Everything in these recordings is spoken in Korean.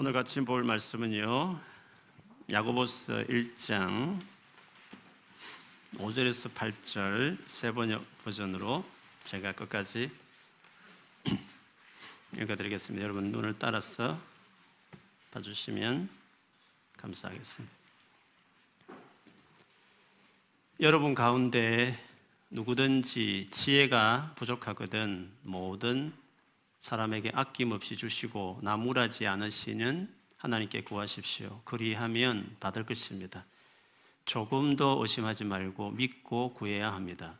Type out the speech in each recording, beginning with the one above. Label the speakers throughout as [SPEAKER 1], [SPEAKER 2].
[SPEAKER 1] 오늘 같이 볼 말씀은요. 야고보서 1장 5절에서 8절 세 번역 버전으로 제가 끝까지 읽어드리겠습니다. 여러분 눈을 따라서 봐주시면 감사하겠습니다. 여러분 가운데 누구든지 지혜가 부족하거든 모든 사람에게 아낌없이 주시고 나무라지 않으시는 하나님께 구하십시오. 그리하면 받을 것입니다. 조금도 의심하지 말고 믿고 구해야 합니다.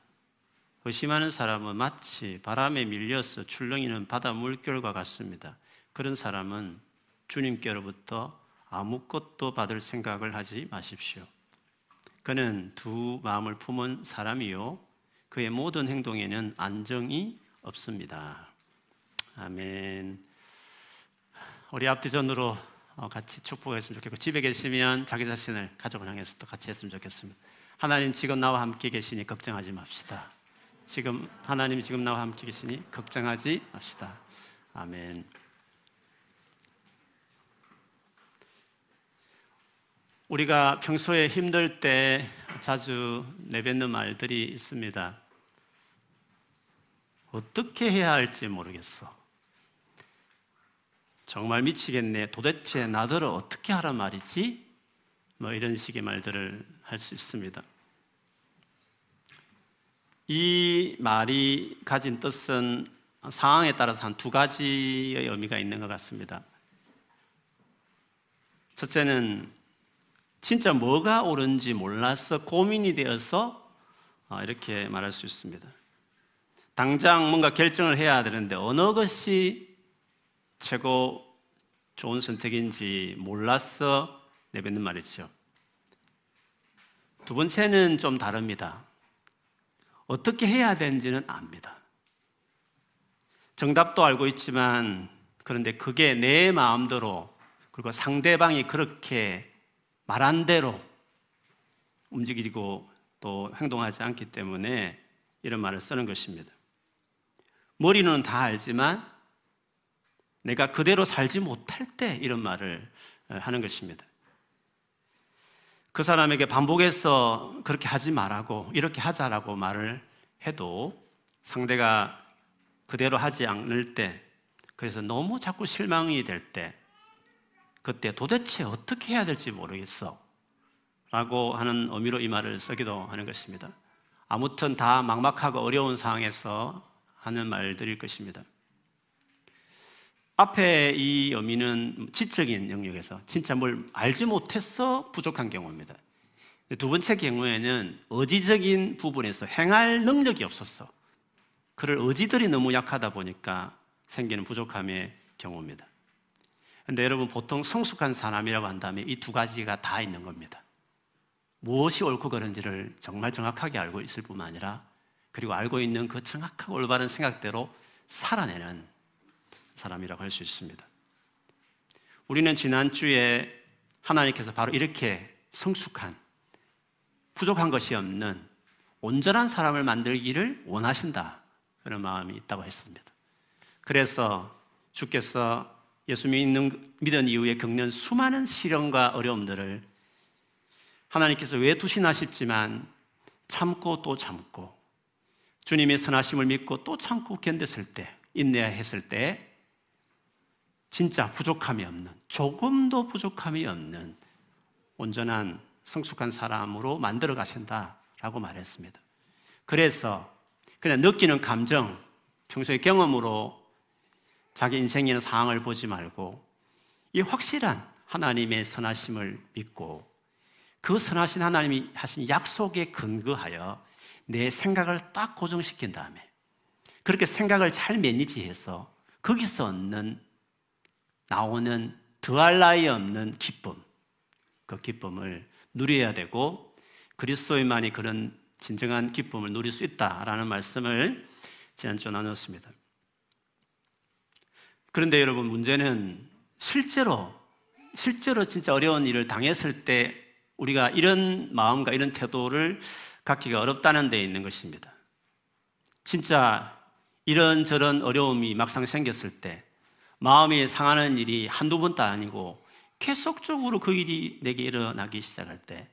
[SPEAKER 1] 의심하는 사람은 마치 바람에 밀려서 출렁이는 바다 물결과 같습니다. 그런 사람은 주님께로부터 아무것도 받을 생각을 하지 마십시오. 그는 두 마음을 품은 사람이요. 그의 모든 행동에는 안정이 없습니다. 아멘. 우리 앞뒤전으로 어, 같이 축복했으면 좋겠고 집에 계시면 자기 자신을 가족을 향해서 또 같이 했으면 좋겠습니다. 하나님 지금 나와 함께 계시니 걱정하지 맙시다. 지금 하나님 지금 나와 함께 계시니 걱정하지 맙시다. 아멘. 우리가 평소에 힘들 때 자주 내뱉는 말들이 있습니다. 어떻게 해야 할지 모르겠어. 정말 미치겠네. 도대체 나더러 어떻게 하란 말이지? 뭐 이런 식의 말들을 할 수 있습니다. 이 말이 가진 뜻은 상황에 따라서 한 두 가지의 의미가 있는 것 같습니다. 첫째는 진짜 뭐가 옳은지 몰라서 고민이 되어서 어, 이렇게 말할 수 있습니다. 당장 뭔가 결정을 해야 되는데 어느 것이 최고 좋은 선택인지 몰라서 내뱉는 말이죠. 두 번째는 좀 다릅니다. 어떻게 해야 되는지는 압니다. 정답도 알고 있지만 그런데 그게 내 마음대로 그리고 상대방이 그렇게 말한 대로 움직이고 또 행동하지 않기 때문에 이런 말을 쓰는 것입니다. 머리는 다 알지만 내가 그대로 살지 못할 때 이런 말을 하는 것입니다. 그 사람에게 반복해서 그렇게 하지 말라고 이렇게 하자라고 말을 해도 상대가 그대로 하지 않을 때 그래서 너무 자꾸 실망이 될 때 그때 도대체 어떻게 해야 될지 모르겠어 라고 하는 의미로 이 말을 쓰기도 하는 것입니다. 아무튼 다 막막하고 어려운 상황에서 하는 말들일 것입니다. 앞에 이 의미는 지적인 영역에서 진짜 뭘 알지 못해서 부족한 경우입니다. 두 번째 경우에는 의지적인 부분에서 행할 능력이 없었어. 그를 의지들이 너무 약하다 보니까 생기는 부족함의 경우입니다. 근데 여러분 보통 성숙한 사람이라고 한다면 이 두 가지가 다 있는 겁니다. 무엇이 옳고 그른지를 정말 정확하게 알고 있을 뿐만 아니라 그리고 알고 있는 그 정확하고 올바른 생각대로 살아내는 사람이라고 할 수 있습니다. 우리는 지난주에 하나님께서 바로 이렇게 성숙한, 부족한 것이 없는 온전한 사람을 만들기를 원하신다. 그런 마음이 있다고 했습니다. 그래서 주께서 예수 믿는, 믿은 이후에 겪는 수많은 시련과 어려움들을 하나님께서 왜 두신하셨지만 참고 또 참고 주님의 선하심을 믿고 또 참고 견뎠을 때 인내했을 때 진짜 부족함이 없는, 조금도 부족함이 없는 온전한 성숙한 사람으로 만들어 가신다라고 말했습니다. 그래서 그냥 느끼는 감정, 평소의 경험으로 자기 인생이나 상황을 보지 말고 이 확실한 하나님의 선하심을 믿고 그 선하신 하나님이 하신 약속에 근거하여 내 생각을 딱 고정시킨 다음에 그렇게 생각을 잘 매니지해서 거기서 얻는 나오는 더할 나위 없는 기쁨, 그 기쁨을 누려야 되고 그리스도인만이 그런 진정한 기쁨을 누릴 수 있다라는 말씀을 지난주 나눴습니다. 그런데 여러분 문제는 실제로 실제로 진짜 어려운 일을 당했을 때 우리가 이런 마음과 이런 태도를 갖기가 어렵다는 데 있는 것입니다. 진짜 이런저런 어려움이 막상 생겼을 때 마음이 상하는 일이 한두 번도 아니고 계속적으로 그 일이 내게 일어나기 시작할 때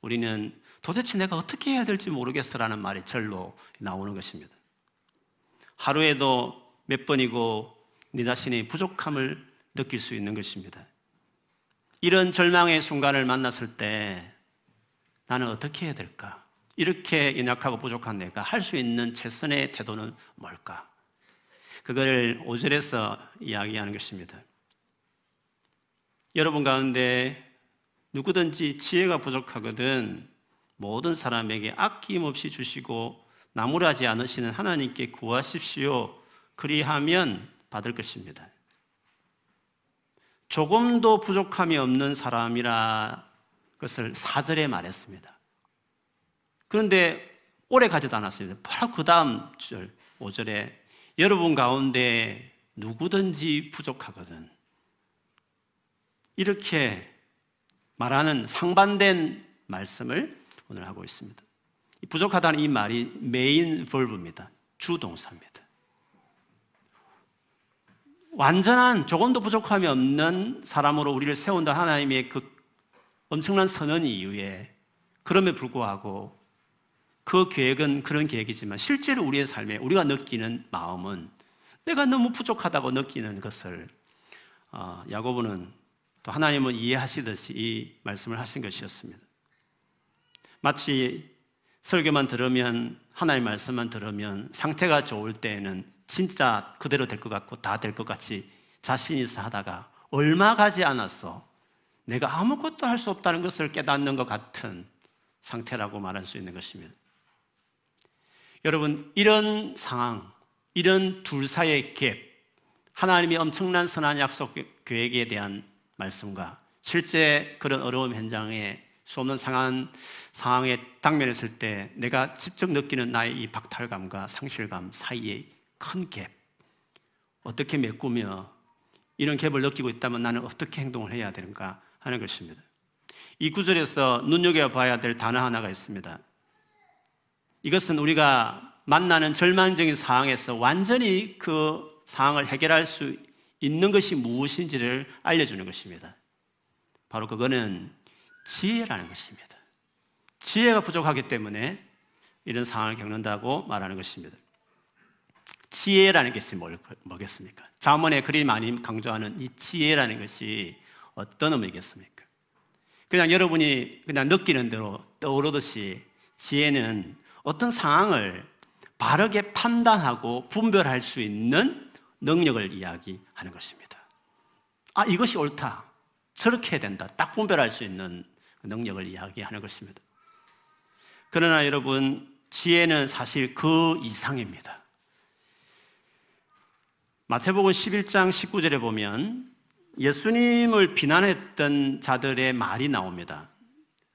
[SPEAKER 1] 우리는 도대체 내가 어떻게 해야 될지 모르겠어라는 말이 절로 나오는 것입니다. 하루에도 몇 번이고 네 자신의 부족함을 느낄 수 있는 것입니다. 이런 절망의 순간을 만났을 때 나는 어떻게 해야 될까? 이렇게 연약하고 부족한 내가 할 수 있는 최선의 태도는 뭘까? 그걸 5절에서 이야기하는 것입니다. 여러분 가운데 누구든지 지혜가 부족하거든 모든 사람에게 아낌없이 주시고 나무라지 않으시는 하나님께 구하십시오. 그리하면 받을 것입니다. 조금도 부족함이 없는 사람이라 것을 사절에 말했습니다. 그런데 오래 가지도 않았습니다. 바로 그 다음 절, 5절에 여러분 가운데 누구든지 부족하거든. 이렇게 말하는 상반된 말씀을 오늘 하고 있습니다. 부족하다는 이 말이 메인 벌브입니다. 주동사입니다. 완전한 조금도 부족함이 없는 사람으로 우리를 세운다 하나님의 그 엄청난 선언 이후에 그럼에 불구하고 그 계획은 그런 계획이지만 실제로 우리의 삶에 우리가 느끼는 마음은 내가 너무 부족하다고 느끼는 것을 어, 야고보는 또 하나님은 이해하시듯이 이 말씀을 하신 것이었습니다. 마치 설교만 들으면 하나님 말씀만 들으면 상태가 좋을 때에는 진짜 그대로 될 것 같고 다 될 것 같이 자신 있어 하다가 얼마 가지 않았어 내가 아무것도 할 수 없다는 것을 깨닫는 것 같은 상태라고 말할 수 있는 것입니다. 여러분 이런 상황, 이런 둘 사이의 갭, 하나님이 엄청난 선한 약속 계획에 대한 말씀과 실제 그런 어려움 현장에 수 없는 상한 상황에 당면했을 때 내가 직접 느끼는 나의 이 박탈감과 상실감 사이의 큰 갭. 어떻게 메꾸며 이런 갭을 느끼고 있다면 나는 어떻게 행동을 해야 되는가 하는 것입니다. 이 구절에서 눈여겨봐야 될 단어 하나가 있습니다. 이것은 우리가 만나는 절망적인 상황에서 완전히 그 상황을 해결할 수 있는 것이 무엇인지를 알려주는 것입니다. 바로 그거는 지혜라는 것입니다. 지혜가 부족하기 때문에 이런 상황을 겪는다고 말하는 것입니다. 지혜라는 것이 뭐겠습니까? 자문에 그리 많이 강조하는 이 지혜라는 것이 어떤 의미겠습니까? 그냥 여러분이 그냥 느끼는 대로 떠오르듯이 지혜는 어떤 상황을 바르게 판단하고 분별할 수 있는 능력을 이야기하는 것입니다. 아, 이것이 옳다. 저렇게 해야 된다. 딱 분별할 수 있는 능력을 이야기하는 것입니다. 그러나 여러분, 지혜는 사실 그 이상입니다. 마태복음 11장 19절에 보면 예수님을 비난했던 자들의 말이 나옵니다.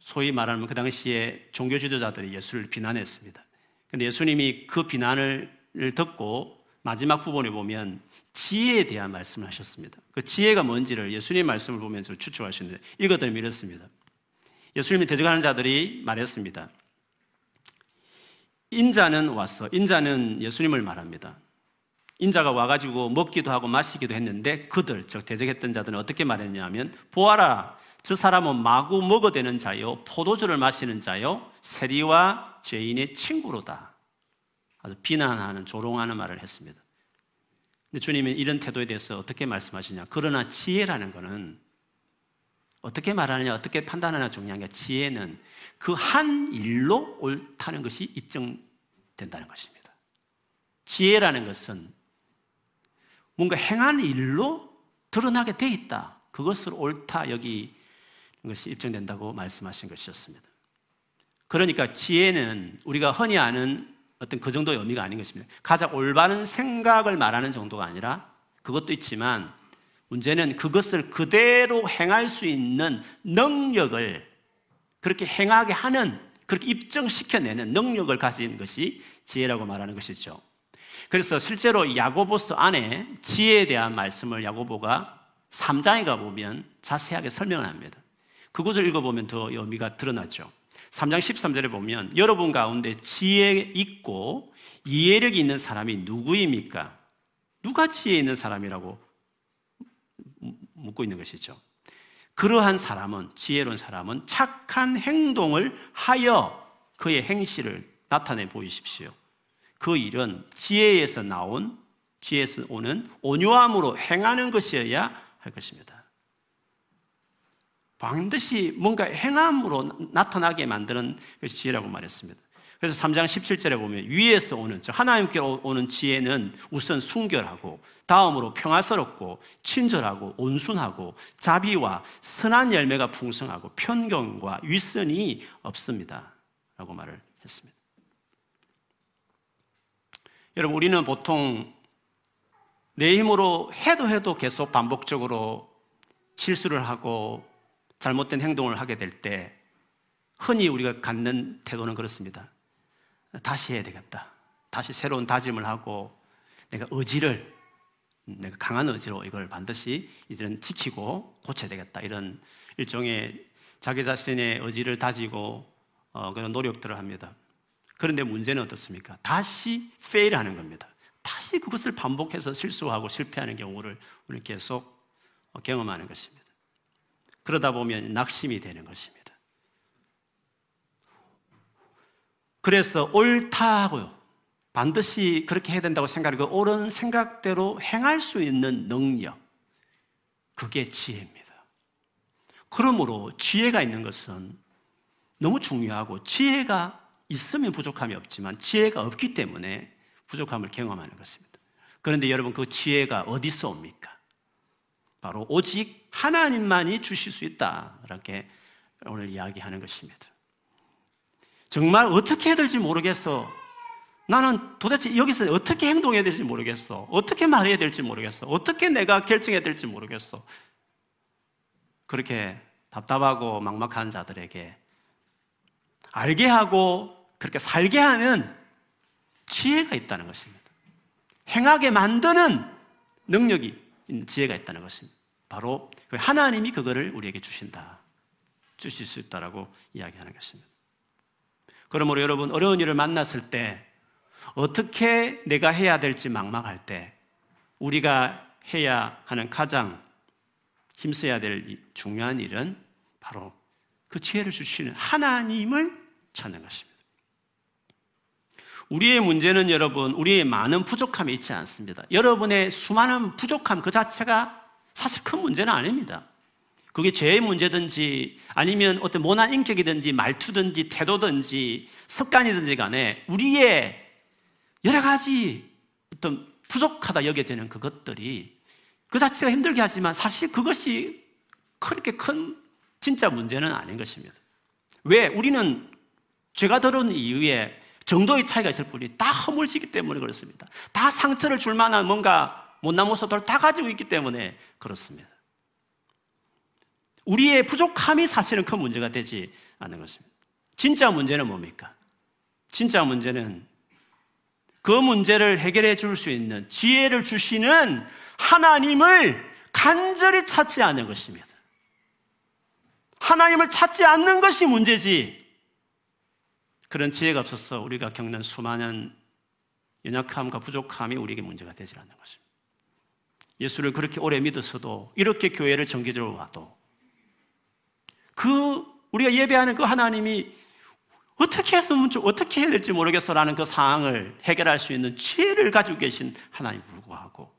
[SPEAKER 1] 소위 말하면 그 당시에 종교 지도자들이 예수를 비난했습니다. 근데 예수님이 그 비난을 듣고 마지막 부분에 보면 지혜에 대한 말씀을 하셨습니다. 그 지혜가 뭔지를 예수님 말씀을 보면서 추측할 수 있는데 읽었더니 이렇습니다. 예수님이 대적하는 자들이 말했습니다. 인자는 왔어. 인자는 예수님을 말합니다. 인자가 와가지고 먹기도 하고 마시기도 했는데 그들, 즉 대적했던 자들은 어떻게 말했냐면 보아라, 저 사람은 마구 먹어대는 자요, 포도주를 마시는 자요, 세리와 죄인의 친구로다. 아주 비난하는, 조롱하는 말을 했습니다. 근데 주님은 이런 태도에 대해서 어떻게 말씀하시냐? 그러나 지혜라는 것은 어떻게 말하느냐, 어떻게 판단하느냐 중요한 게 지혜는 그 한 일로 옳다는 것이 입증된다는 것입니다. 지혜라는 것은 뭔가 행한 일로 드러나게 돼 있다. 그것을 옳다 여기 것이 입증된다고 말씀하신 것이었습니다. 그러니까 지혜는 우리가 흔히 아는 어떤 그 정도의 의미가 아닌 것입니다. 가장 올바른 생각을 말하는 정도가 아니라 그것도 있지만 문제는 그것을 그대로 행할 수 있는 능력을 그렇게 행하게 하는 그렇게 입증시켜내는 능력을 가진 것이 지혜라고 말하는 것이죠. 그래서 실제로 야고보스 안에 지혜에 대한 말씀을 야고보가 3장에 가보면 자세하게 설명을 합니다. 그곳을 읽어보면 더 의미가 드러나죠. 3장 13절에 보면 여러분 가운데 지혜 있고 이해력이 있는 사람이 누구입니까? 누가 지혜 있는 사람이라고 묻고 있는 것이죠. 그러한 사람은, 지혜로운 사람은 착한 행동을 하여 그의 행실을 나타내 보이십시오. 그 일은 지혜에서 나온, 지혜에서 오는 온유함으로 행하는 것이어야 할 것입니다. 반드시 뭔가 행함으로 나타나게 만드는 것이 지혜라고 말했습니다. 그래서 3장 17절에 보면 위에서 오는 하나님께 오는 지혜는 우선 순결하고 다음으로 평화스럽고 친절하고 온순하고 자비와 선한 열매가 풍성하고 편견과 윗선이 없습니다. 라고 말을 했습니다. 여러분 우리는 보통 내 힘으로 해도 해도 계속 반복적으로 실수를 하고 잘못된 행동을 하게 될 때 흔히 우리가 갖는 태도는 그렇습니다. 다시 해야 되겠다. 다시 새로운 다짐을 하고 내가 의지를 내가 강한 의지로 이걸 반드시 이제는 지키고 고쳐야 되겠다. 이런 일종의 자기 자신의 의지를 다지고 어, 그런 노력들을 합니다. 그런데 문제는 어떻습니까? 다시 페일하는 겁니다. 다시 그것을 반복해서 실수하고 실패하는 경우를 우리 계속 어, 경험하는 것입니다. 그러다 보면 낙심이 되는 것입니다. 그래서 옳다고요. 반드시 그렇게 해야 된다고 생각하고 그 옳은 생각대로 행할 수 있는 능력. 그게 지혜입니다. 그러므로 지혜가 있는 것은 너무 중요하고 지혜가 있으면 부족함이 없지만 지혜가 없기 때문에 부족함을 경험하는 것입니다. 그런데 여러분 그 지혜가 어디서 옵니까? 바로 오직 하나님만이 주실 수 있다. 이렇게 오늘 이야기하는 것입니다. 정말 어떻게 해야 될지 모르겠어. 나는 도대체 여기서 어떻게 행동해야 될지 모르겠어. 어떻게 말해야 될지 모르겠어. 어떻게 내가 결정해야 될지 모르겠어. 그렇게 답답하고 막막한 자들에게 알게 하고 그렇게 살게 하는 지혜가 있다는 것입니다. 행하게 만드는 능력이 지혜가 있다는 것입니다. 바로 그 하나님이 그거를 우리에게 주신다. 주실 수 있다라고 이야기하는 것입니다. 그러므로 여러분 어려운 일을 만났을 때 어떻게 내가 해야 될지 막막할 때 우리가 해야 하는 가장 힘써야 될 중요한 일은 바로 그 지혜를 주시는 하나님을 찾는 것입니다. 우리의 문제는 여러분, 우리의 많은 부족함이 있지 않습니다. 여러분의 수많은 부족함 그 자체가 사실 큰 문제는 아닙니다. 그게 죄의 문제든지 아니면 어떤 모난 인격이든지 말투든지 태도든지 습관이든지 간에 우리의 여러 가지 어떤 부족하다 여겨지는 그것들이 그 자체가 힘들게 하지만 사실 그것이 그렇게 큰 진짜 문제는 아닌 것입니다. 왜? 우리는 죄가 들은 이유에 정도의 차이가 있을 뿐이 다 허물지기 때문에 그렇습니다. 다 상처를 줄 만한 뭔가 못난 모습을 다 가지고 있기 때문에 그렇습니다. 우리의 부족함이 사실은 큰 문제가 되지 않는 것입니다. 진짜 문제는 뭡니까? 진짜 문제는 그 문제를 해결해 줄 수 있는 지혜를 주시는 하나님을 간절히 찾지 않는 것입니다. 하나님을 찾지 않는 것이 문제지. 그런 지혜가 없어서 우리가 겪는 수많은 연약함과 부족함이 우리에게 문제가 되지 않는 것입니다. 예수를 그렇게 오래 믿었어도 이렇게 교회를 정기적으로 와도 그 우리가 예배하는 그 하나님이 어떻게 했으면 어떻게 해야 될지 모르겠어라는 그 상황을 해결할 수 있는 지혜를 가지고 계신 하나님 불구하고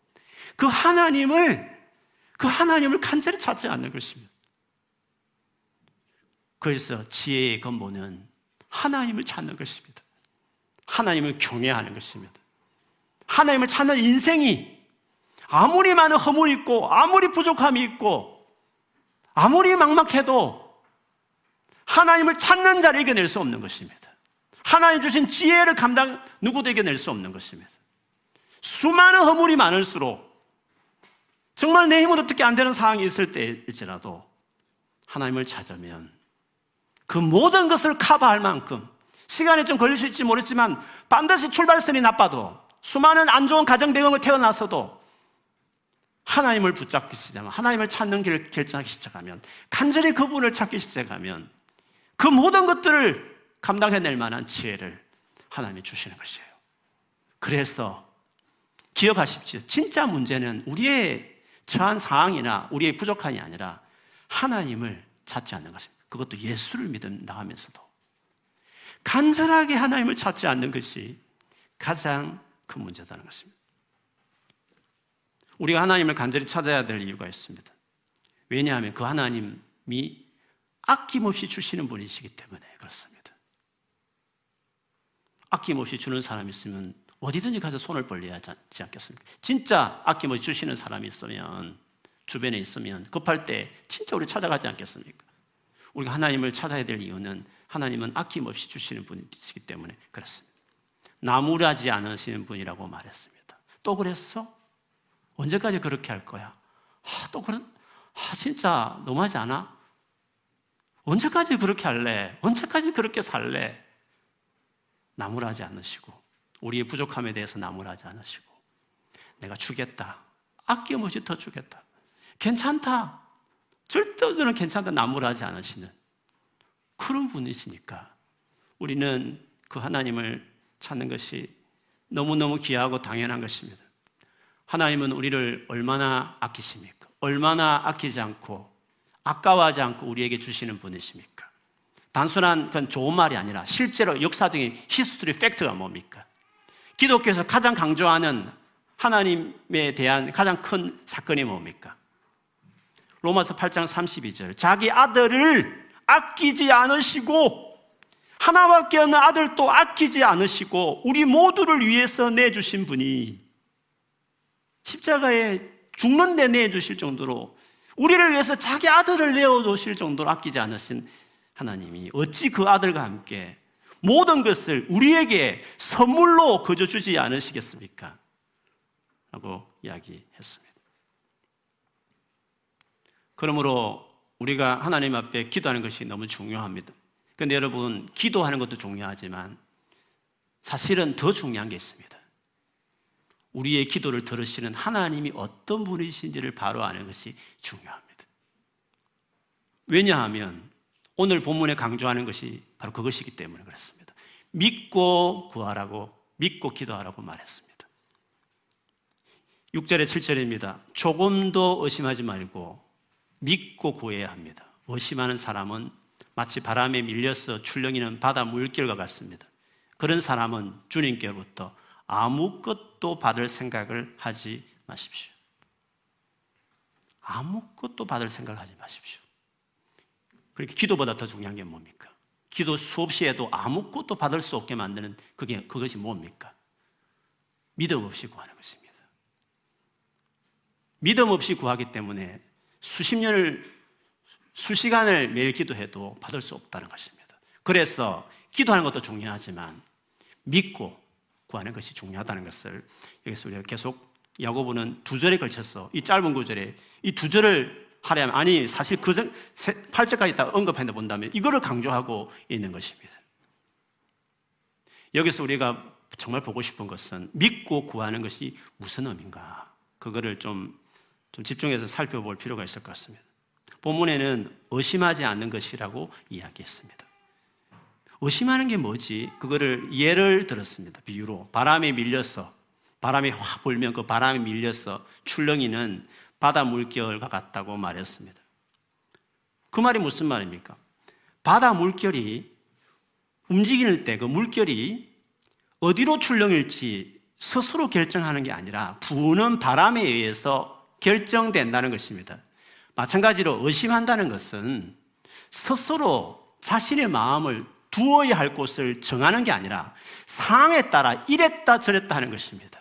[SPEAKER 1] 그 하나님을 그 하나님을 간절히 찾지 않는 것입니다. 그래서 지혜의 근본은 하나님을 찾는 것입니다. 하나님을 경외하는 것입니다. 하나님을 찾는 인생이 아무리 많은 허물이 있고 아무리 부족함이 있고 아무리 막막해도 하나님을 찾는 자를 이겨낼 수 없는 것입니다. 하나님 주신 지혜를 감당 누구도 이겨낼 수 없는 것입니다. 수많은 허물이 많을수록 정말 내 힘으로 어떻게 안 되는 상황이 있을 때일지라도 하나님을 찾으면 그 모든 것을 커버할 만큼 시간이 좀 걸릴 수 있지 모르지만 반드시 출발선이 나빠도 수많은 안 좋은 가정 배경을 태어나서도 하나님을 붙잡기 시작하면 하나님을 찾는 길을 결정하기 시작하면 간절히 그분을 찾기 시작하면 그 모든 것들을 감당해낼 만한 지혜를 하나님이 주시는 것이에요. 그래서 기억하십시오. 진짜 문제는 우리의 처한 상황이나 우리의 부족함이 아니라 하나님을 찾지 않는 것입니다. 그것도 예수를 믿어 나가면서도 간절하게 하나님을 찾지 않는 것이 가장 큰 문제다는 것입니다. 우리가 하나님을 간절히 찾아야 될 이유가 있습니다. 왜냐하면 그 하나님이 아낌없이 주시는 분이시기 때문에 그렇습니다. 아낌없이 주는 사람이 있으면 어디든지 가서 손을 벌려야 하지 않겠습니까? 진짜 아낌없이 주시는 사람이 있으면 주변에 있으면 급할 때 진짜 우리 찾아가지 않겠습니까? 우리가 하나님을 찾아야 될 이유는 하나님은 아낌없이 주시는 분이시기 때문에 그렇습니다. 나무라지 않으시는 분이라고 말했습니다. 또 그랬어? 언제까지 그렇게 할 거야? 아, 또 그런, 아, 진짜 너무하지 않아? 언제까지 그렇게 할래? 언제까지 그렇게 살래? 나무라지 않으시고, 우리의 부족함에 대해서 나무라지 않으시고, 내가 주겠다. 아낌없이 더 주겠다. 괜찮다. 절대로는 괜찮다. 나무라지 않으시는 그런 분이시니까 우리는 그 하나님을 찾는 것이 너무너무 귀하고 당연한 것입니다. 하나님은 우리를 얼마나 아끼십니까? 얼마나 아끼지 않고 아까워하지 않고 우리에게 주시는 분이십니까? 단순한 그건 좋은 말이 아니라 실제로 역사적인 history fact가 뭡니까? 기독교에서 가장 강조하는 하나님에 대한 가장 큰 사건이 뭡니까? 로마서 8장 32절. 자기 아들을 아끼지 않으시고 하나밖에 없는 아들도 아끼지 않으시고 우리 모두를 위해서 내주신 분이 십자가에 죽는 데 내주실 정도로 우리를 위해서 자기 아들을 내어주실 정도로 아끼지 않으신 하나님이 어찌 그 아들과 함께 모든 것을 우리에게 선물로 거저 주지 않으시겠습니까? 라고 이야기했습니다. 그러므로 우리가 하나님 앞에 기도하는 것이 너무 중요합니다. 근데 여러분, 기도하는 것도 중요하지만 사실은 더 중요한 게 있습니다. 우리의 기도를 들으시는 하나님이 어떤 분이신지를 바로 아는 것이 중요합니다. 왜냐하면 오늘 본문에 강조하는 것이 바로 그것이기 때문에 그렇습니다. 믿고 구하라고, 믿고 기도하라고 말했습니다. 6절에 7절입니다. 조금도 의심하지 말고 믿고 구해야 합니다. 의심하는 사람은 마치 바람에 밀려서 출렁이는 바다 물결과 같습니다. 그런 사람은 주님께로부터 아무것도 받을 생각을 하지 마십시오. 아무것도 받을 생각을 하지 마십시오. 그렇게 기도보다 더 중요한 게 뭡니까? 기도 수없이 해도 아무것도 받을 수 없게 만드는 그게, 그것이 뭡니까? 믿음 없이 구하는 것입니다. 믿음 없이 구하기 때문에 수십 년을 수시간을 매일 기도해도 받을 수 없다는 것입니다. 그래서 기도하는 것도 중요하지만 믿고 구하는 것이 중요하다는 것을 여기서 우리가 계속 야고보는 두 절에 걸쳐서 이 짧은 구절에 이 두 절을 하려면 아니 사실 그 8절까지 다 언급해 본다면 이거를 강조하고 있는 것입니다. 여기서 우리가 정말 보고 싶은 것은 믿고 구하는 것이 무슨 의미인가? 그거를 좀, 좀 집중해서 살펴볼 필요가 있을 것 같습니다. 본문에는 의심하지 않는 것이라고 이야기했습니다. 의심하는 게 뭐지? 그거를 예를 들었습니다. 비유로 바람에 밀려서 바람이 확 불면 그 바람에 밀려서 출렁이는 바다 물결과 같다고 말했습니다. 그 말이 무슨 말입니까? 바다 물결이 움직일 때 그 물결이 어디로 출렁일지 스스로 결정하는 게 아니라 부는 바람에 의해서 결정된다는 것입니다. 마찬가지로 의심한다는 것은 스스로 자신의 마음을 두어야 할 곳을 정하는 게 아니라 상황에 따라 이랬다 저랬다 하는 것입니다.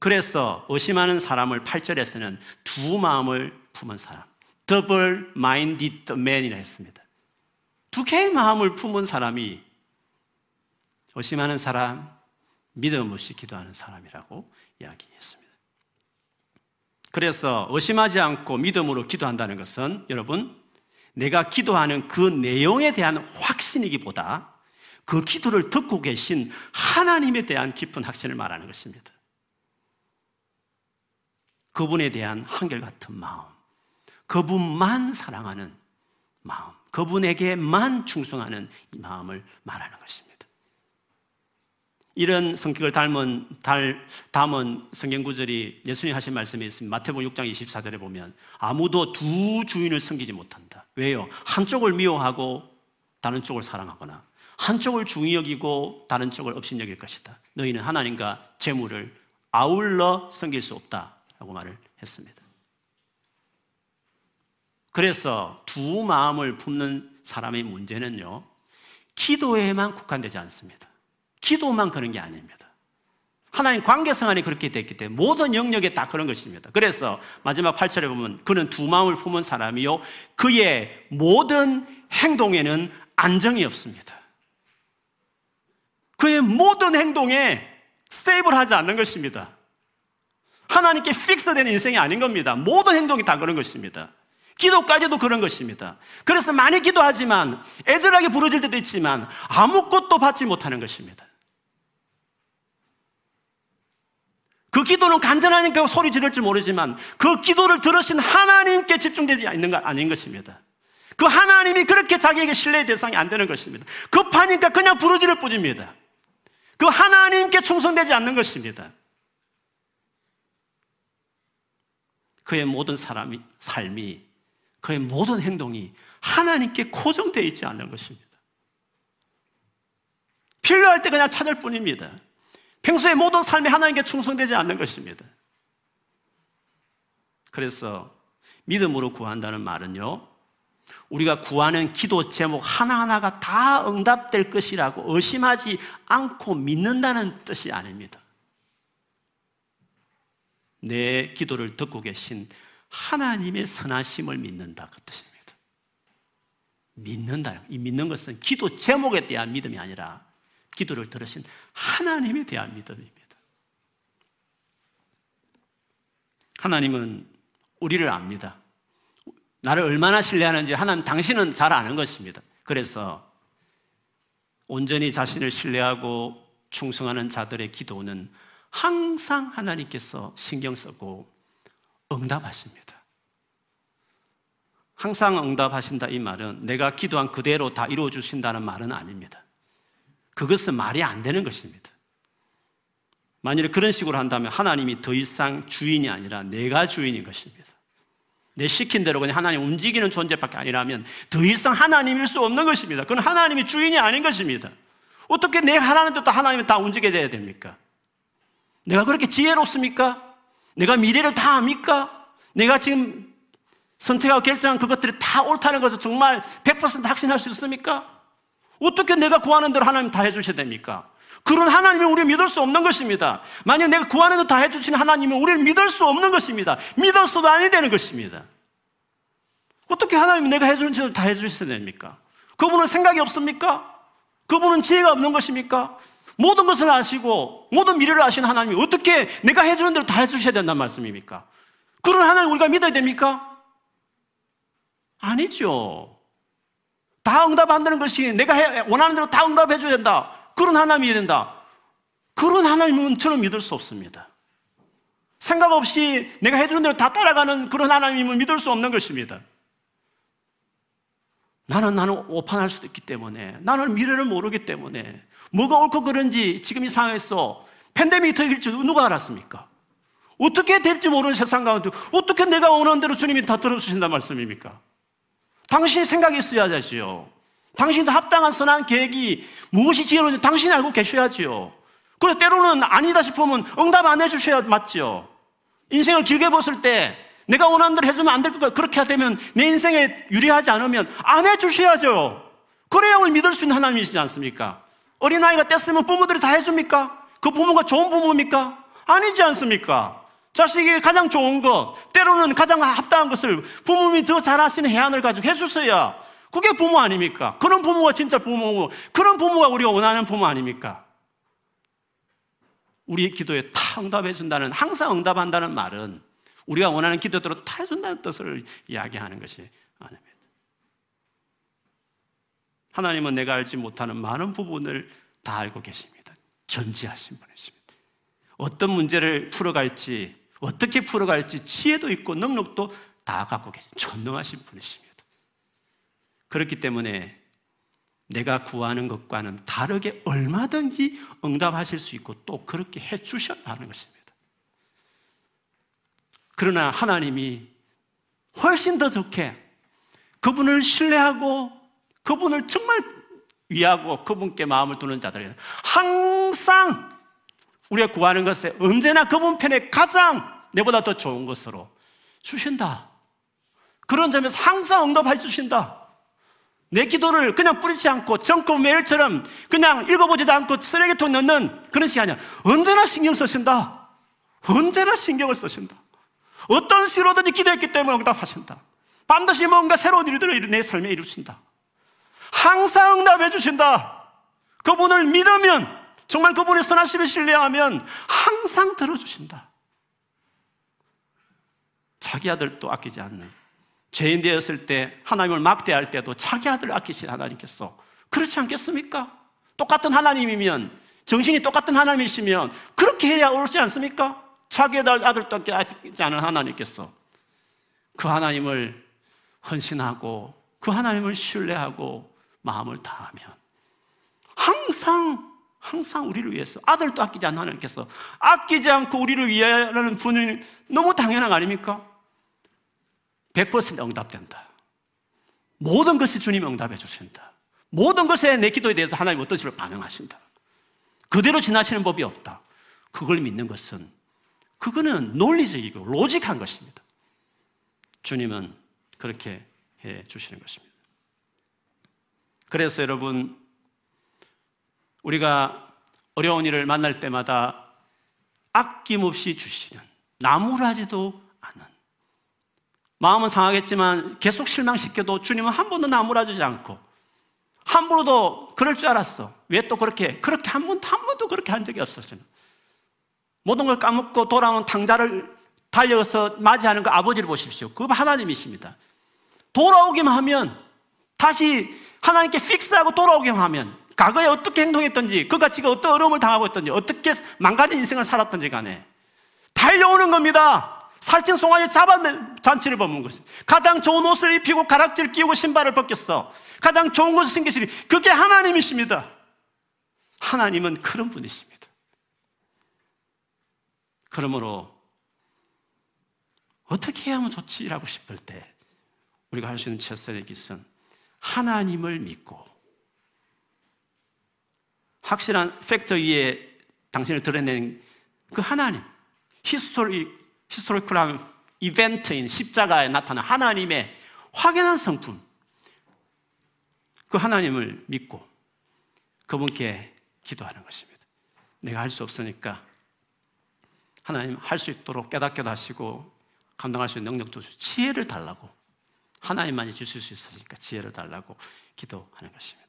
[SPEAKER 1] 그래서 의심하는 사람을 8절에서는 두 마음을 품은 사람, double minded man이라 했습니다. 두 개의 마음을 품은 사람이 의심하는 사람, 믿음 없이 기도하는 사람이라고 이야기했습니다. 그래서 의심하지 않고 믿음으로 기도한다는 것은 여러분, 내가 기도하는 그 내용에 대한 확신이기보다 그 기도를 듣고 계신 하나님에 대한 깊은 확신을 말하는 것입니다. 그분에 대한 한결같은 마음, 그분만 사랑하는 마음, 그분에게만 충성하는 이 마음을 말하는 것입니다. 이런 성격을 닮은 달, 담은 성경 구절이 예수님 하신 말씀이 있습니다. 마태복음 6장 24절에 보면 아무도 두 주인을 섬기지 못한다. 왜요? 한쪽을 미워하고 다른 쪽을 사랑하거나 한쪽을 중히 여기고 다른 쪽을 없인 여길 것이다. 너희는 하나님과 재물을 아울러 섬길 수 없다라고 말을 했습니다. 그래서 두 마음을 품는 사람의 문제는요, 기도에만 국한되지 않습니다. 기도만 그런 게 아닙니다. 하나님 관계성 안에 그렇게 됐기 때문에 모든 영역에 다 그런 것입니다. 그래서 마지막 8절에 보면 그는 두 마음을 품은 사람이요. 그의 모든 행동에는 안정이 없습니다. 그의 모든 행동에 스테이블하지 않는 것입니다. 하나님께 픽스된 인생이 아닌 겁니다. 모든 행동이 다 그런 것입니다. 기도까지도 그런 것입니다. 그래서 많이 기도하지만 애절하게 부르질 때도 있지만 아무것도 받지 못하는 것입니다. 그 기도는 간절하니까 소리 지를지 모르지만 그 기도를 들으신 하나님께 집중되지 않는 것 아닌 것입니다. 그 하나님이 그렇게 자기에게 신뢰의 대상이 안 되는 것입니다. 급하니까 그냥 부르짖을 뿐입니다. 그 하나님께 충성되지 않는 것입니다. 그의 모든 사람이, 삶이, 그의 모든 행동이 하나님께 고정되어 있지 않는 것입니다. 필요할 때 그냥 찾을 뿐입니다. 평소에 모든 삶이 하나님께 충성되지 않는 것입니다. 그래서 믿음으로 구한다는 말은요, 우리가 구하는 기도 제목 하나하나가 다 응답될 것이라고 의심하지 않고 믿는다는 뜻이 아닙니다. 내 기도를 듣고 계신 하나님의 선하심을 믿는다 그 뜻입니다. 믿는다. 이 믿는 것은 기도 제목에 대한 믿음이 아니라 기도를 들으신 하나님에 대한 믿음입니다. 하나님은 우리를 압니다. 나를 얼마나 신뢰하는지 하나님 당신은 잘 아는 것입니다. 그래서 온전히 자신을 신뢰하고 충성하는 자들의 기도는 항상 하나님께서 신경 쓰고 응답하십니다. 항상 응답하신다 이 말은 내가 기도한 그대로 다 이루어 주신다는 말은 아닙니다. 그것은 말이 안 되는 것입니다. 만일 그런 식으로 한다면 하나님이 더 이상 주인이 아니라 내가 주인인 것입니다. 내 시킨 대로 그냥 하나님 움직이는 존재밖에 아니라면 더 이상 하나님일 수 없는 것입니다. 그건 하나님이 주인이 아닌 것입니다. 어떻게 내가 하라는 대로 하나님이 다 움직여야 돼야 됩니까? 내가 그렇게 지혜롭습니까? 내가 미래를 다 압니까? 내가 지금 선택하고 결정한 그것들이 다 옳다는 것을 정말 100% 확신할 수 있습니까? 어떻게 내가 구하는 대로 하나님 다 해주셔야 됩니까? 그런 하나님이 우리를 믿을 수 없는 것입니다. 만약 내가 구하는 대로 다 해주시는 하나님은 우리를 믿을 수 없는 것입니다. 믿었어도 아니 되는 것입니다. 어떻게 하나님이 내가 해주는 대로 다 해주셔야 됩니까? 그분은 생각이 없습니까? 그분은 지혜가 없는 것입니까? 모든 것을 아시고 모든 미래를 아시는 하나님이 어떻게 내가 해주는 대로 다 해주셔야 된다는 말씀입니까? 그런 하나님 우리가 믿어야 됩니까? 아니죠. 다 응답 안 되는 것이 내가 원하는 대로 다 응답해 줘야 된다. 그런 하나님이 된다. 그런 하나님은 저는 믿을 수 없습니다. 생각 없이 내가 해주는 대로 다 따라가는 그런 하나님은 믿을 수 없는 것입니다. 나는 나는 오판할 수도 있기 때문에 나는 미래를 모르기 때문에 뭐가 옳고 그런지 지금 이 상황에서 팬데믹이 터질지 누가 알았습니까? 어떻게 될지 모르는 세상 가운데 어떻게 내가 원하는 대로 주님이 다 들어주신단 말씀입니까? 당신이 생각이 있어야 되지요. 당신도 합당한 선한 계획이 무엇이 지혜로운지 당신이 알고 계셔야지요. 그래서 때로는 아니다 싶으면 응답 안 해주셔야 맞지요. 인생을 길게 봤을 때 내가 원하는 대로 해주면 안 될 것 같아. 그렇게 되면 내 인생에 유리하지 않으면 안 해주셔야죠. 그래야 우리 믿을 수 있는 하나님이시지 않습니까? 어린아이가 뗐으면 부모들이 다 해줍니까? 그 부모가 좋은 부모입니까? 아니지 않습니까? 자식이 가장 좋은 것, 때로는 가장 합당한 것을 부모님이 더 잘하시는 해안을 가지고 해주셔야 그게 부모 아닙니까? 그런 부모가 진짜 부모고, 그런 부모가 우리가 원하는 부모 아닙니까? 우리 기도에 다 응답해준다는, 항상 응답한다는 말은 우리가 원하는 기도대로 다 해준다는 뜻을 이야기하는 것이 아닙니다. 하나님은 내가 알지 못하는 많은 부분을 다 알고 계십니다. 전지하신 분이십니다. 어떤 문제를 풀어갈지, 어떻게 풀어갈지 지혜도 있고 능력도 다 갖고 계신 전능하신 분이십니다. 그렇기 때문에 내가 구하는 것과는 다르게 얼마든지 응답하실 수 있고 또 그렇게 해 주셔야 하는 것입니다. 그러나 하나님이 훨씬 더 좋게 그분을 신뢰하고 그분을 정말 위하고 그분께 마음을 두는 자들에게 항상 우리가 구하는 것에 언제나 그분 편에 가장 내보다 더 좋은 것으로 주신다. 그런 점에서 항상 응답해 주신다. 내 기도를 그냥 뿌리지 않고 정권 메일처럼 그냥 읽어보지도 않고 쓰레기통 넣는 그런 시간이 아니야. 언제나 신경 쓰신다. 언제나 신경을 쓰신다. 어떤 시로든지 기도했기 때문에 응답하신다. 반드시 뭔가 새로운 일들을 내 삶에 이루신다. 항상 응답해 주신다. 그분을 믿으면 정말 그분의 선하심을 신뢰하면 항상 들어주신다. 자기 아들도 아끼지 않는 죄인 되었을 때 하나님을 막대할 때도 자기 아들을 아끼신 하나님께서 그렇지 않겠습니까? 똑같은 하나님이면 정신이 똑같은 하나님이시면 그렇게 해야 옳지 않습니까? 자기 아들도 아끼지 않은 하나님께서 그 하나님을 헌신하고 그 하나님을 신뢰하고 마음을 다하면 항상 항상 우리를 위해서 아들도 아끼지 않는 하나님께서 아끼지 않고 우리를 위하는 분이 너무 당연한 거 아닙니까? 100% 응답된다. 모든 것이 주님 응답해 주신다. 모든 것에 내 기도에 대해서 하나님 어떤 식으로 반응하신다. 그대로 지나시는 법이 없다. 그걸 믿는 것은 그거는 논리적이고 로직한 것입니다. 주님은 그렇게 해 주시는 것입니다. 그래서 여러분 우리가 어려운 일을 만날 때마다 아낌없이 주시는 나무라지도 않은 마음은 상하겠지만 계속 실망시켜도 주님은 한 번도 나무라지지 않고 함부로도 그럴 줄 알았어. 왜 또 그렇게 그렇게 한 번도 한 번도 그렇게 한 적이 없었어요. 모든 걸 까먹고 돌아오는 탕자를 달려서 맞이하는 그 아버지를 보십시오. 그 하나님이십니다. 돌아오기만 하면 다시 하나님께 픽스하고 돌아오기만 하면 과거에 어떻게 행동했던지, 그가 지금 어떤 어려움을 당하고 있던지, 어떻게 망가진 인생을 살았던지 간에 달려오는 겁니다. 살찐 송아지 잡아낸 잔치를 범은 것이. 가장 좋은 옷을 입히고 가락지를 끼우고 신발을 벗겼어. 가장 좋은 것을 챙기시니 그게 하나님이십니다. 하나님은 그런 분이십니다. 그러므로 어떻게 하면 좋지라고 싶을 때 우리가 할 수 있는 최선의 길은 하나님을 믿고 확실한 팩터 위에 당신을 드러낸 그 하나님, history, historical한 이벤트인 십자가에 나타난 하나님의 확연한 성품, 그 하나님을 믿고 그분께 기도하는 것입니다. 내가 할 수 없으니까 하나님 할 수 있도록 깨닫게도 하시고 감당할 수 있는 능력도 주시고 지혜를 달라고 하나님만이 주실 수 있으니까 지혜를 달라고 기도하는 것입니다.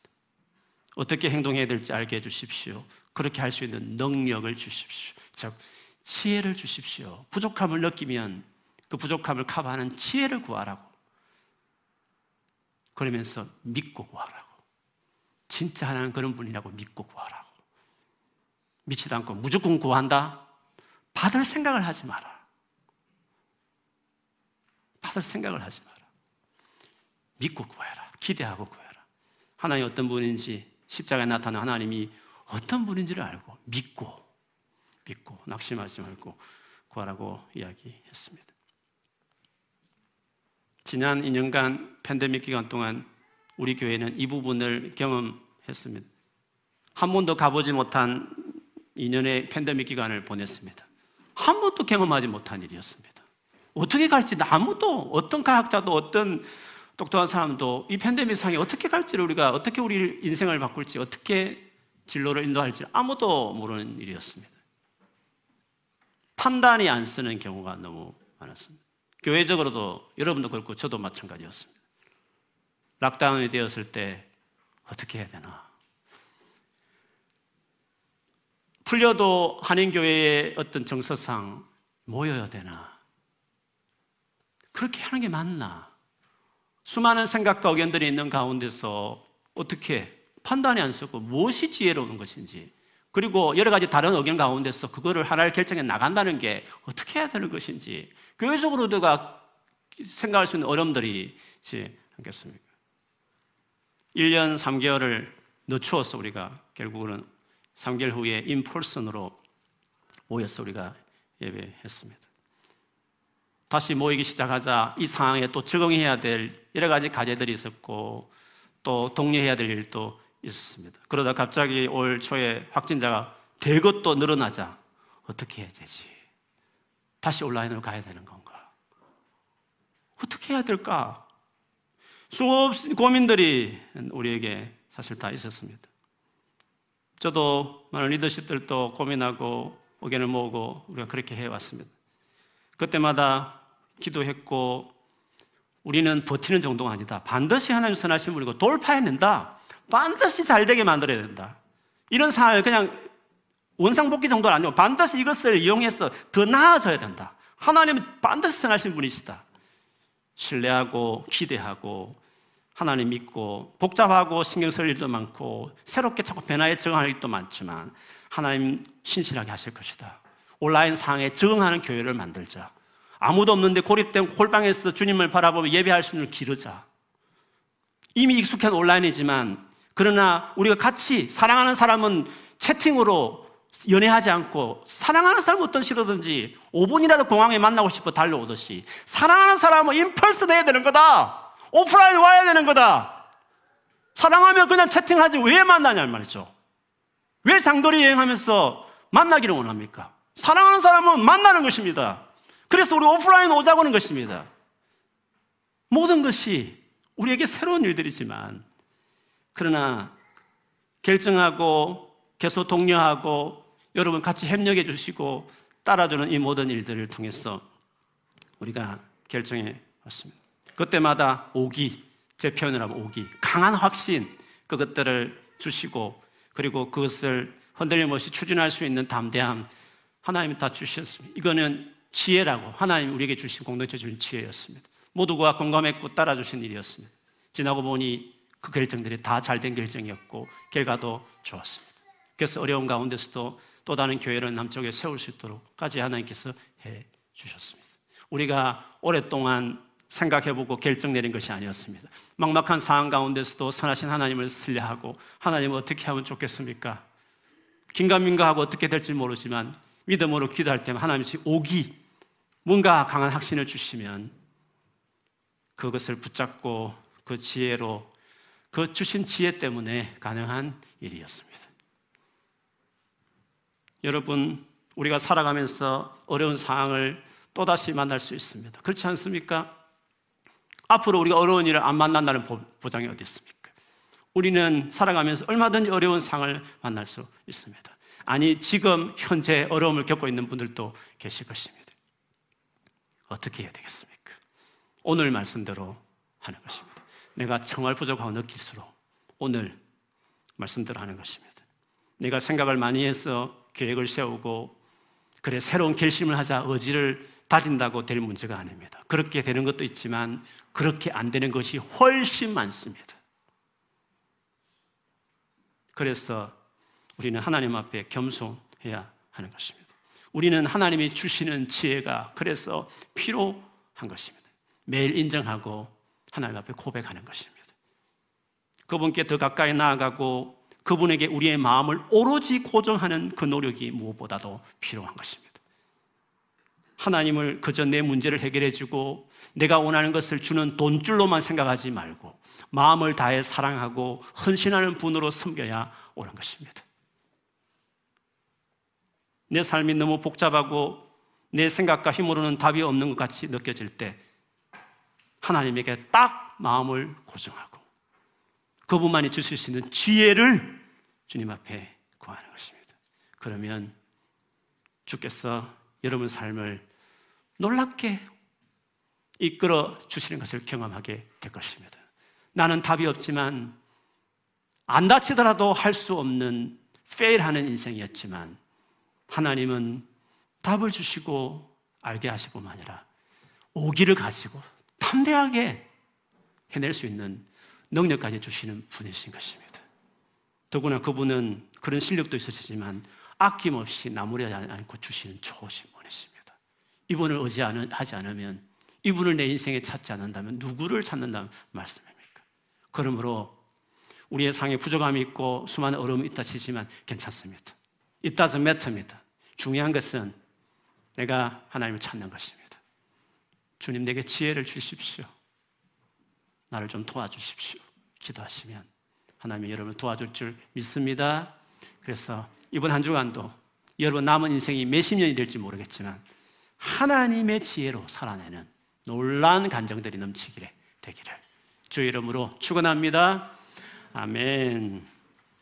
[SPEAKER 1] 어떻게 행동해야 될지 알게 해 주십시오. 그렇게 할 수 있는 능력을 주십시오. 즉, 지혜를 주십시오. 부족함을 느끼면 그 부족함을 커버하는 지혜를 구하라고. 그러면서 믿고 구하라고. 진짜 하나는 그런 분이라고 믿고 구하라고. 믿지도 않고 무조건 구한다? 받을 생각을 하지 마라. 받을 생각을 하지 마라. 믿고 구해라. 기대하고 구해라. 하나님 어떤 분인지 십자가에 나타난 하나님이 어떤 분인지를 알고 믿고 믿고 낙심하지 말고 구하라고 이야기했습니다. 지난 2년간 팬데믹 기간 동안 우리 교회는 이 부분을 경험했습니다. 한 번도 가보지 못한 2년의 팬데믹 기간을 보냈습니다. 한 번도 경험하지 못한 일이었습니다. 어떻게 갈지 아무도 어떤 과학자도 어떤 똑똑한 사람도 이 팬데믹 상에 어떻게 갈지를 우리가 어떻게 우리 인생을 바꿀지 어떻게 진로를 인도할지 아무도 모르는 일이었습니다. 판단이 안 쓰는 경우가 너무 많았습니다. 교회적으로도 여러분도 그렇고 저도 마찬가지였습니다. 락다운이 되었을 때 어떻게 해야 되나? 풀려도 한인교회의 어떤 정서상 모여야 되나? 그렇게 하는 게 맞나? 수많은 생각과 의견들이 있는 가운데서 어떻게 판단이 안 쓰고 무엇이 지혜로운 것인지 그리고 여러 가지 다른 의견 가운데서 그거를 하나를 결정해 나간다는 게 어떻게 해야 되는 것인지 교회적으로 내가 생각할 수 있는 어려움들이 있지 않겠습니까? 1년 3개월을 늦추어서 우리가 결국은 3개월 후에 인펄슨으로 모여서 우리가 예배했습니다. 다시 모이기 시작하자 이 상황에 또 적응해야 될 여러 가지 과제들이 있었고 또 독려해야 될 일도 있었습니다. 그러다 갑자기 올 초에 확진자가 대것 또 늘어나자 어떻게 해야 되지? 다시 온라인으로 가야 되는 건가? 어떻게 해야 될까? 수없이 고민들이 우리에게 사실 다 있었습니다. 저도 많은 리더십들도 고민하고 의견을 모으고 우리가 그렇게 해왔습니다. 그때마다 기도했고 우리는 버티는 정도가 아니다. 반드시 하나님 선하신 분이고 돌파해낸다. 반드시 잘 되게 만들어야 된다. 이런 상황을 그냥 원상복귀 정도는 아니고 반드시 이것을 이용해서 더 나아져야 된다. 하나님은 반드시 선하신 분이시다. 신뢰하고 기대하고 하나님 믿고 복잡하고 신경 쓸 일도 많고 새롭게 자꾸 변화에 적응할 일도 많지만 하나님 신실하게 하실 것이다. 온라인 상황에 적응하는 교회를 만들자. 아무도 없는데 고립된 홀방에서 주님을 바라보며 예배할 수 있는 기르자. 이미 익숙한 온라인이지만 그러나 우리가 같이 사랑하는 사람은 채팅으로 연애하지 않고 사랑하는 사람 어떤 싫어든지 5분이라도 공항에 만나고 싶어 달려오듯이 사랑하는 사람은 인펄스 내야 되는 거다. 오프라인 와야 되는 거다. 사랑하면 그냥 채팅하지 왜 만나냐는 말이죠. 왜 장거리 여행하면서 만나기를 원합니까? 사랑하는 사람은 만나는 것입니다. 그래서 우리 오프라인 오자고 하는 것입니다. 모든 것이 우리에게 새로운 일들이지만 그러나 결정하고 계속 독려하고 여러분 같이 협력해 주시고 따라주는 이 모든 일들을 통해서 우리가 결정해 왔습니다. 그때마다 오기, 제 표현을 하면 오기, 강한 확신, 그것들을 주시고 그리고 그것을 흔들림 없이 추진할 수 있는 담대함 하나님이 다 주셨습니다. 이거는 지혜라고 하나님 우리에게 주신 공동체 주신 지혜였습니다. 모두가 공감했고 따라주신 일이었습니다. 지나고 보니 그 결정들이 다 잘된 결정이었고 결과도 좋았습니다. 그래서 어려운 가운데서도 또 다른 교회를 남쪽에 세울 수 있도록까지 하나님께서 해 주셨습니다. 우리가 오랫동안 생각해보고 결정 내린 것이 아니었습니다. 막막한 상황 가운데서도 선하신 하나님을 신뢰하고 하나님을 어떻게 하면 좋겠습니까? 긴가민가하고 어떻게 될지 모르지만 믿음으로 기도할 때면 하나님이 오기 뭔가 강한 확신을 주시면 그것을 붙잡고 그 지혜로 그 주신 지혜 때문에 가능한 일이었습니다. 여러분, 우리가 살아가면서 어려운 상황을 또다시 만날 수 있습니다. 그렇지 않습니까? 앞으로 우리가 어려운 일을 안 만난다는 보장이 어디 있습니까? 우리는 살아가면서 얼마든지 어려운 상을 만날 수 있습니다. 아니, 지금 현재 어려움을 겪고 있는 분들도 계실 것입니다. 어떻게 해야 되겠습니까? 오늘 말씀대로 하는 것입니다. 내가 정말 부족하고 느낄수록 오늘 말씀대로 하는 것입니다. 내가 생각을 많이 해서 계획을 세우고 그래 새로운 결심을 하자 의지를 다진다고 될 문제가 아닙니다. 그렇게 되는 것도 있지만 그렇게 안 되는 것이 훨씬 많습니다. 그래서 우리는 하나님 앞에 겸손해야 하는 것입니다. 우리는 하나님이 주시는 지혜가 그래서 필요한 것입니다. 매일 인정하고 하나님 앞에 고백하는 것입니다. 그분께 더 가까이 나아가고 그분에게 우리의 마음을 오로지 고정하는 그 노력이 무엇보다도 필요한 것입니다. 하나님을 그저 내 문제를 해결해 주고 내가 원하는 것을 주는 돈줄로만 생각하지 말고 마음을 다해 사랑하고 헌신하는 분으로 섬겨야 오는 것입니다. 내 삶이 너무 복잡하고 내 생각과 힘으로는 답이 없는 것 같이 느껴질 때 하나님에게 딱 마음을 고정하고 그분만이 주실 수 있는 지혜를 주님 앞에 구하는 것입니다. 그러면 주께서 여러분 삶을 놀랍게 이끌어 주시는 것을 경험하게 될 것입니다. 나는 답이 없지만 안 다치더라도 할 수 없는 페일하는 인생이었지만 하나님은 답을 주시고 알게 하시고만 아니라 오기를 가지고 담대하게 해낼 수 있는 능력까지 주시는 분이신 것입니다. 더구나 그분은 그런 실력도 있으시지만 아낌없이 나무라지 않고 주시는 좋으신 분이십니다. 이분을 의지하지 않으면 이분을 내 인생에 찾지 않는다면 누구를 찾는다는 말씀입니까? 그러므로 우리의 상에 부족함이 있고 수많은 어려움이 있다 치지만 괜찮습니다. It doesn't matter입니다. 중요한 것은 내가 하나님을 찾는 것입니다. 주님 내게 지혜를 주십시오. 나를 좀 도와주십시오. 기도하시면 하나님이 여러분을 도와줄 줄 믿습니다. 그래서 이번 한 주간도 여러분 남은 인생이 몇십 년이 될지 모르겠지만 하나님의 지혜로 살아내는 놀라운 간정들이 넘치기를 되기를 주 이름으로 축원합니다. 아멘.